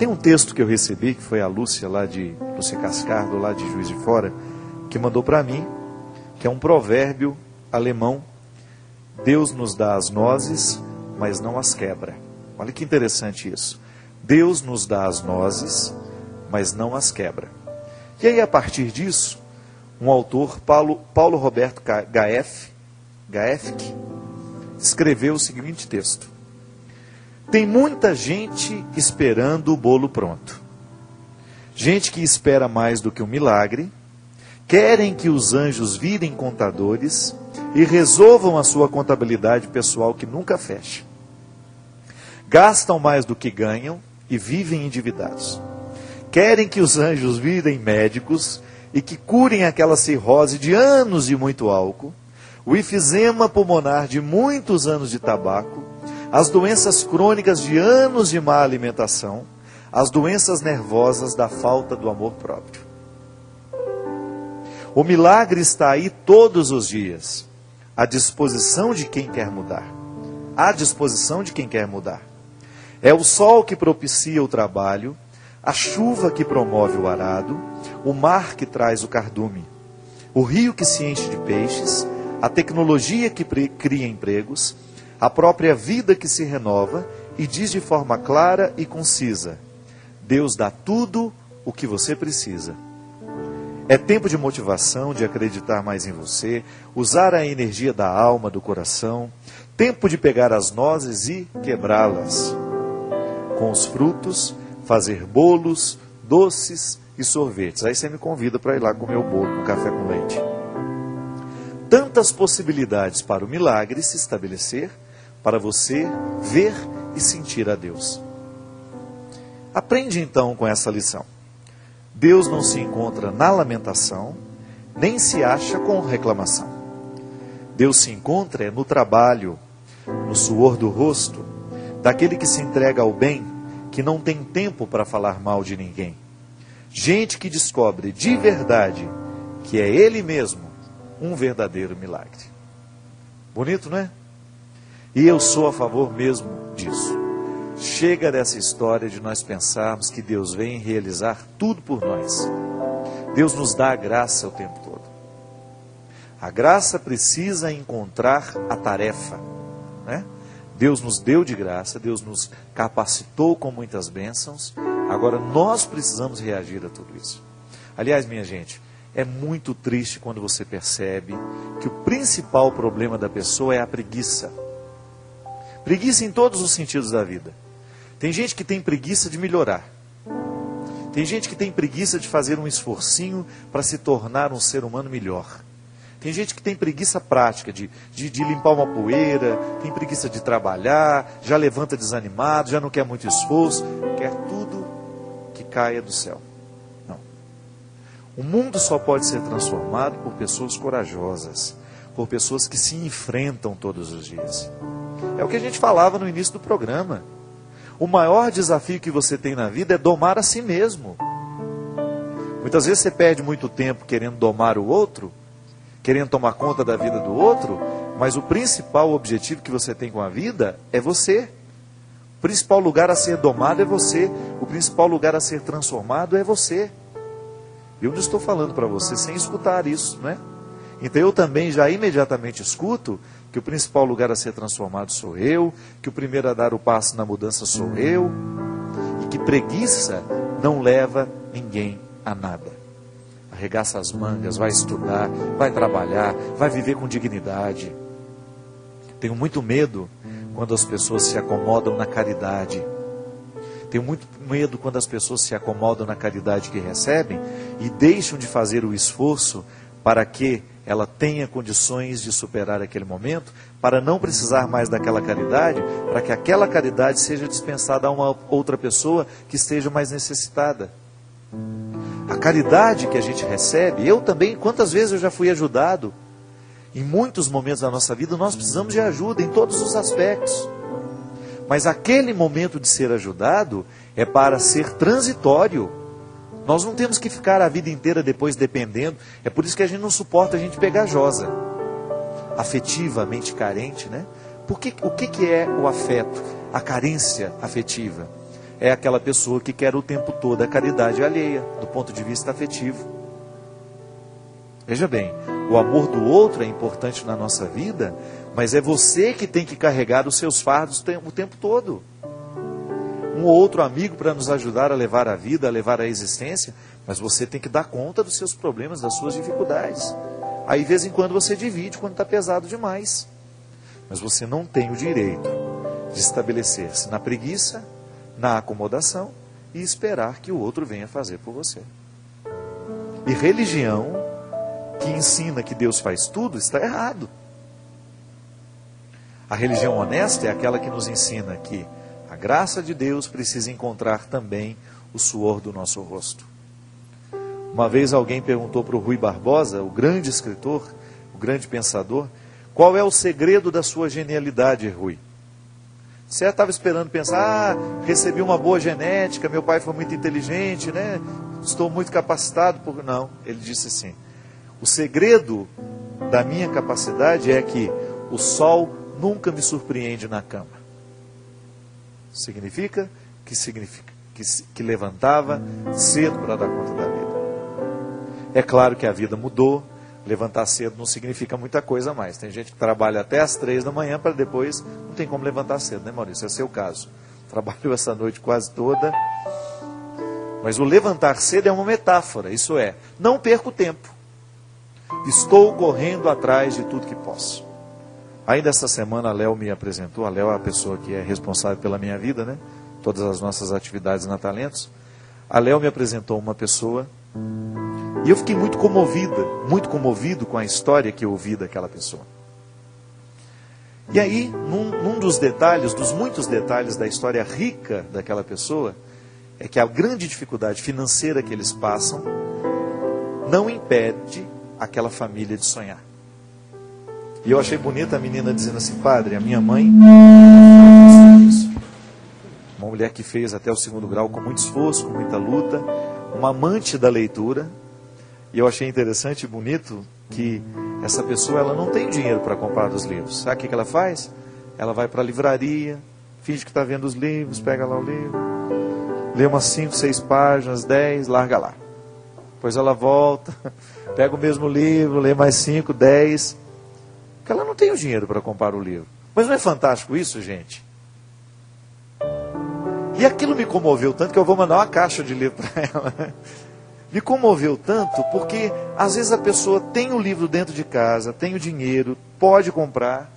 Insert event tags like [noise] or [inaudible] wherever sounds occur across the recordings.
Tem um texto que eu recebi, que foi a Lúcia lá de Lúcia Cascardo, lá de Juiz de Fora, que mandou para mim, que é um provérbio alemão. Deus nos dá as nozes, mas não as quebra. Olha que interessante isso. Deus nos dá as nozes, mas não as quebra. E aí, a partir disso, um autor, Paulo, Paulo Roberto Gaef, Gaefk, escreveu o seguinte texto: Tem muita gente esperando o bolo pronto. Gente que espera mais do que um milagre, querem que os anjos virem contadores e resolvam a sua contabilidade pessoal que nunca fecha. Gastam mais do que ganham e vivem endividados. Querem que os anjos virem médicos e que curem aquela cirrose de anos de muito álcool, o enfisema pulmonar de muitos anos de tabaco, as doenças crônicas de anos de má alimentação, as doenças nervosas da falta do amor próprio. O milagre está aí todos os dias, à disposição de quem quer mudar. À disposição de quem quer mudar. É o sol que propicia o trabalho, a chuva que promove o arado, o mar que traz o cardume, o rio que se enche de peixes, a tecnologia que cria empregos, a própria vida que se renova e diz de forma clara e concisa: Deus dá tudo o que você precisa. É tempo de motivação, de acreditar mais em você, usar a energia da alma, do coração, tempo de pegar as nozes e quebrá-las. Com os frutos, fazer bolos, doces e sorvetes. Aí você me convida para ir lá comer o bolo com café com leite. Tantas possibilidades para o milagre se estabelecer, para você ver e sentir a Deus. Aprende então com essa lição. Deus não se encontra na lamentação, nem se acha com reclamação. Deus se encontra no trabalho, no suor do rosto, daquele que se entrega ao bem, que não tem tempo para falar mal de ninguém. Gente que descobre de verdade que é Ele mesmo um verdadeiro milagre. Bonito, não é? E eu sou a favor mesmo disso. Chega dessa história de nós pensarmos que Deus vem realizar tudo por nós. Deus nos dá a graça o tempo todo. A graça precisa encontrar a tarefa. Né? Deus nos deu de graça, Deus nos capacitou com muitas bênçãos. Agora nós precisamos reagir a tudo isso. Aliás, minha gente, é muito triste quando você percebe que o principal problema da pessoa é a preguiça. Preguiça em todos os sentidos da vida. Tem gente que tem preguiça de melhorar. Tem gente que tem preguiça de fazer um esforcinho para se tornar um ser humano melhor. Tem gente que tem preguiça prática de, de, de, limpar uma poeira, tem preguiça de trabalhar, já levanta desanimado, já não quer muito esforço, quer tudo que caia do céu. Não. O mundo só pode ser transformado por pessoas corajosas, por pessoas que se enfrentam todos os dias. É o que a gente falava no início do programa. O maior desafio que você tem na vida é domar a si mesmo. Muitas vezes você perde muito tempo querendo domar o outro, querendo tomar conta da vida do outro, mas o principal objetivo que você tem com a vida é você. O principal lugar a ser domado é você. O principal lugar a ser transformado é você. Eu não estou falando para você sem escutar isso, né? Então eu também já imediatamente escuto que o principal lugar a ser transformado sou eu, que o primeiro a dar o passo na mudança sou eu, e que preguiça não leva ninguém a nada. Arregaça as mangas, vai estudar, vai trabalhar, vai viver com dignidade. Tenho muito medo quando as pessoas se acomodam na caridade. Tenho muito medo quando as pessoas se acomodam na caridade que recebem e deixam de fazer o esforço para que ela tenha condições de superar aquele momento, para não precisar mais daquela caridade, para que aquela caridade seja dispensada a uma outra pessoa que esteja mais necessitada. A caridade que a gente recebe, eu também, quantas vezes eu já fui ajudado, em muitos momentos da nossa vida nós precisamos de ajuda em todos os aspectos. Mas aquele momento de ser ajudado é para ser transitório nós não temos que ficar a vida inteira depois dependendo. É por isso que a gente não suporta a gente pegajosa. Afetivamente carente, né? Porque, o que, que é o afeto? A carência afetiva. é aquela pessoa que quer o tempo todo a caridade alheia, do ponto de vista afetivo. Veja bem, o amor do outro é importante na nossa vida, mas é você que tem que carregar os seus fardos o tempo todo. Um ou outro amigo para nos ajudar a levar a vida, a levar a existência, mas você tem que dar conta dos seus problemas, das suas dificuldades. Aí, de vez em quando, você divide quando está pesado demais. Mas você não tem o direito de estabelecer-se na preguiça, na acomodação e esperar que o outro venha fazer por você. E religião que ensina que Deus faz tudo está errado. A religião honesta é aquela que nos ensina que a graça de Deus precisa encontrar também o suor do nosso rosto. Uma vez alguém perguntou para o Rui Barbosa, o grande escritor, o grande pensador, qual é o segredo da sua genialidade, Rui? Você estava esperando pensar, ah, recebi uma boa genética, meu pai foi muito inteligente, né? Estou muito capacitado por. Não, ele disse assim: o segredo da minha capacidade é que o sol nunca me surpreende na cama. Significa que significa que, que levantava cedo para dar conta da vida. É claro que a vida mudou, levantar cedo não significa muita coisa mais. Tem gente que trabalha até as três da manhã para depois não tem como levantar cedo, né, Maurício? Esse é o seu caso. [laughs] Trabalhou essa noite quase toda. Mas o levantar cedo é uma metáfora, isso é, não perco tempo. Estou correndo atrás de tudo que posso. Ainda essa semana a Léo me apresentou, a Léo é a pessoa que é responsável pela minha vida, né? Todas as nossas atividades na Talentos. A Léo me apresentou uma pessoa e eu fiquei muito comovida, muito comovido com a história que eu ouvi daquela pessoa. E aí, num, num, dos detalhes, dos muitos detalhes da história rica daquela pessoa, é que a grande dificuldade financeira que eles passam não impede aquela família de sonhar. E eu achei bonita a menina dizendo assim: Padre, a minha mãe. Uma mulher que fez até o segundo grau com muito esforço, com muita luta, uma amante da leitura, e eu achei interessante e bonito que essa pessoa ela não tem dinheiro para comprar os livros. Sabe o que ela faz? Ela vai para a livraria, finge que está vendo os livros, pega lá o livro, lê umas 5, 6 páginas, 10, larga lá. Depois ela volta, [laughs] pega o mesmo livro, lê mais 5, 10. Porque ela não tem o dinheiro para comprar o livro. Mas não é fantástico isso, gente? E aquilo me comoveu tanto que eu vou mandar uma caixa de livro [laughs] para ela me comoveu tanto porque às vezes a pessoa tem o livro dentro de casa, tem o dinheiro, pode comprar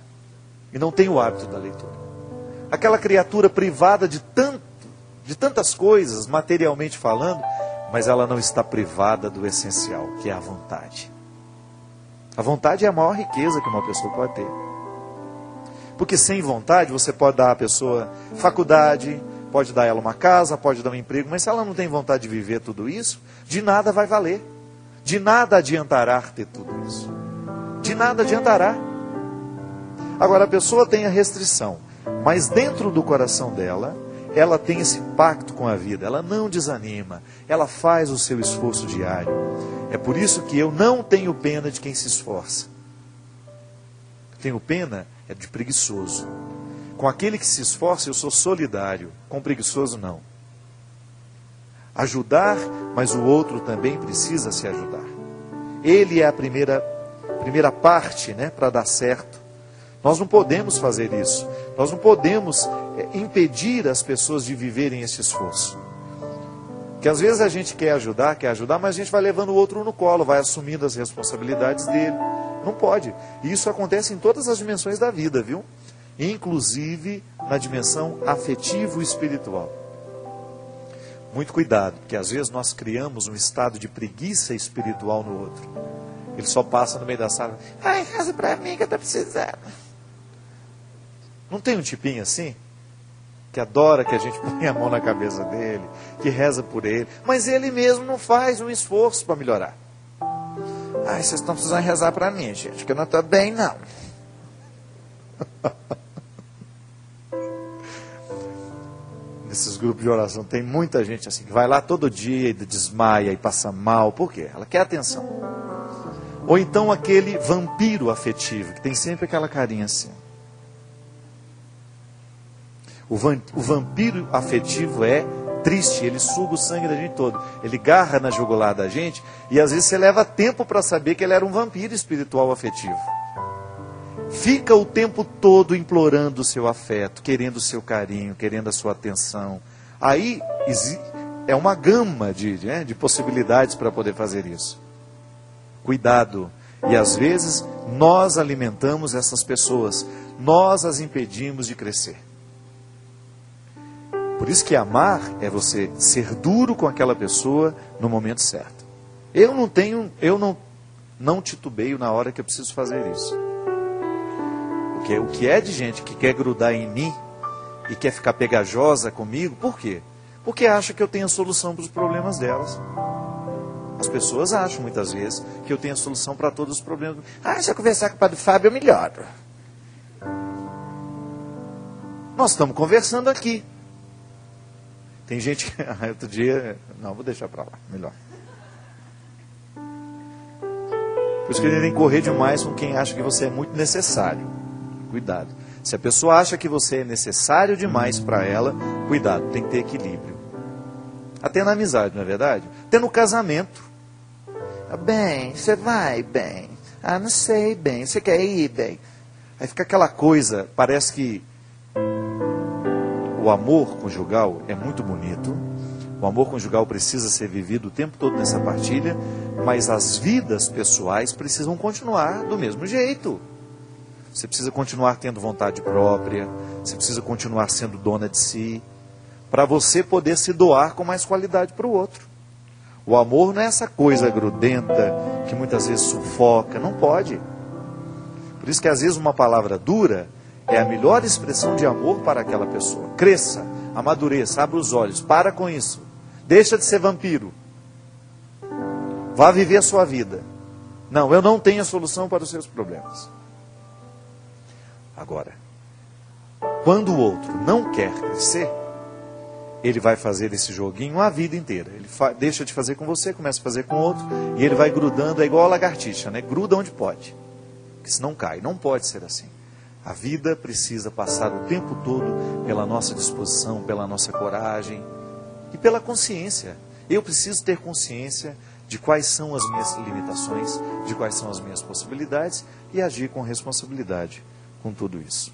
e não tem o hábito da leitura. Aquela criatura privada de tanto, de tantas coisas, materialmente falando, mas ela não está privada do essencial, que é a vontade. A vontade é a maior riqueza que uma pessoa pode ter. Porque sem vontade você pode dar à pessoa faculdade, pode dar ela uma casa, pode dar um emprego, mas se ela não tem vontade de viver tudo isso, de nada vai valer. De nada adiantará ter tudo isso. De nada adiantará. Agora a pessoa tem a restrição, mas dentro do coração dela, ela tem esse pacto com a vida, ela não desanima, ela faz o seu esforço diário. É por isso que eu não tenho pena de quem se esforça. Tenho pena é de preguiçoso. Com aquele que se esforça, eu sou solidário. Com preguiçoso, não. Ajudar, mas o outro também precisa se ajudar. Ele é a primeira, primeira parte né, para dar certo. Nós não podemos fazer isso. Nós não podemos é, impedir as pessoas de viverem esse esforço. Que às vezes a gente quer ajudar, quer ajudar, mas a gente vai levando o outro no colo, vai assumindo as responsabilidades dele. Não pode. E isso acontece em todas as dimensões da vida, viu? inclusive na dimensão afetivo e espiritual. Muito cuidado, porque às vezes nós criamos um estado de preguiça espiritual no outro. Ele só passa no meio da sala, ai, reza para mim que eu estou precisando. Não tem um tipinho assim? Que adora que a gente [laughs] põe a mão na cabeça dele, que reza por ele, mas ele mesmo não faz um esforço para melhorar. Ai, vocês estão precisando rezar para mim, gente, que eu não estou bem, não. [laughs] nesses grupos de oração, tem muita gente assim que vai lá todo dia e desmaia e passa mal. Por quê? Ela quer atenção. Ou então aquele vampiro afetivo, que tem sempre aquela carinha assim. O, o vampiro afetivo é triste, ele suga o sangue da gente todo. Ele garra na jugular da gente e às vezes você leva tempo para saber que ele era um vampiro espiritual afetivo. Fica o tempo todo implorando o seu afeto, querendo o seu carinho, querendo a sua atenção. Aí é uma gama de, de, né, de possibilidades para poder fazer isso. Cuidado. E às vezes nós alimentamos essas pessoas, nós as impedimos de crescer. Por isso que amar é você ser duro com aquela pessoa no momento certo. Eu não tenho, eu não, não titubeio na hora que eu preciso fazer isso. Porque o que é de gente que quer grudar em mim e quer ficar pegajosa comigo, por quê? Porque acha que eu tenho a solução para os problemas delas. As pessoas acham muitas vezes que eu tenho a solução para todos os problemas. Ah, se eu conversar com o padre Fábio, eu melhoro. Nós estamos conversando aqui. Tem gente que. [laughs] Outro dia. Não, vou deixar para lá, melhor. Por isso que a gente tem que correr demais com quem acha que você é muito necessário. Cuidado. Se a pessoa acha que você é necessário demais para ela, cuidado, tem que ter equilíbrio. Até na amizade, não é verdade? Até no casamento. Ah, bem, você vai bem. Ah, não sei bem, você quer ir bem. Aí fica aquela coisa, parece que o amor conjugal é muito bonito. O amor conjugal precisa ser vivido o tempo todo nessa partilha, mas as vidas pessoais precisam continuar do mesmo jeito. Você precisa continuar tendo vontade própria, você precisa continuar sendo dona de si, para você poder se doar com mais qualidade para o outro. O amor não é essa coisa grudenta que muitas vezes sufoca, não pode. Por isso que às vezes uma palavra dura é a melhor expressão de amor para aquela pessoa. Cresça, amadureça, abra os olhos, para com isso. Deixa de ser vampiro. Vá viver a sua vida. Não, eu não tenho a solução para os seus problemas. Agora, quando o outro não quer crescer, ele vai fazer esse joguinho a vida inteira. Ele deixa de fazer com você, começa a fazer com outro, e ele vai grudando, é igual a lagartixa, né? Gruda onde pode. Porque senão cai. Não pode ser assim. A vida precisa passar o tempo todo pela nossa disposição, pela nossa coragem e pela consciência. Eu preciso ter consciência de quais são as minhas limitações, de quais são as minhas possibilidades e agir com responsabilidade com tudo isso.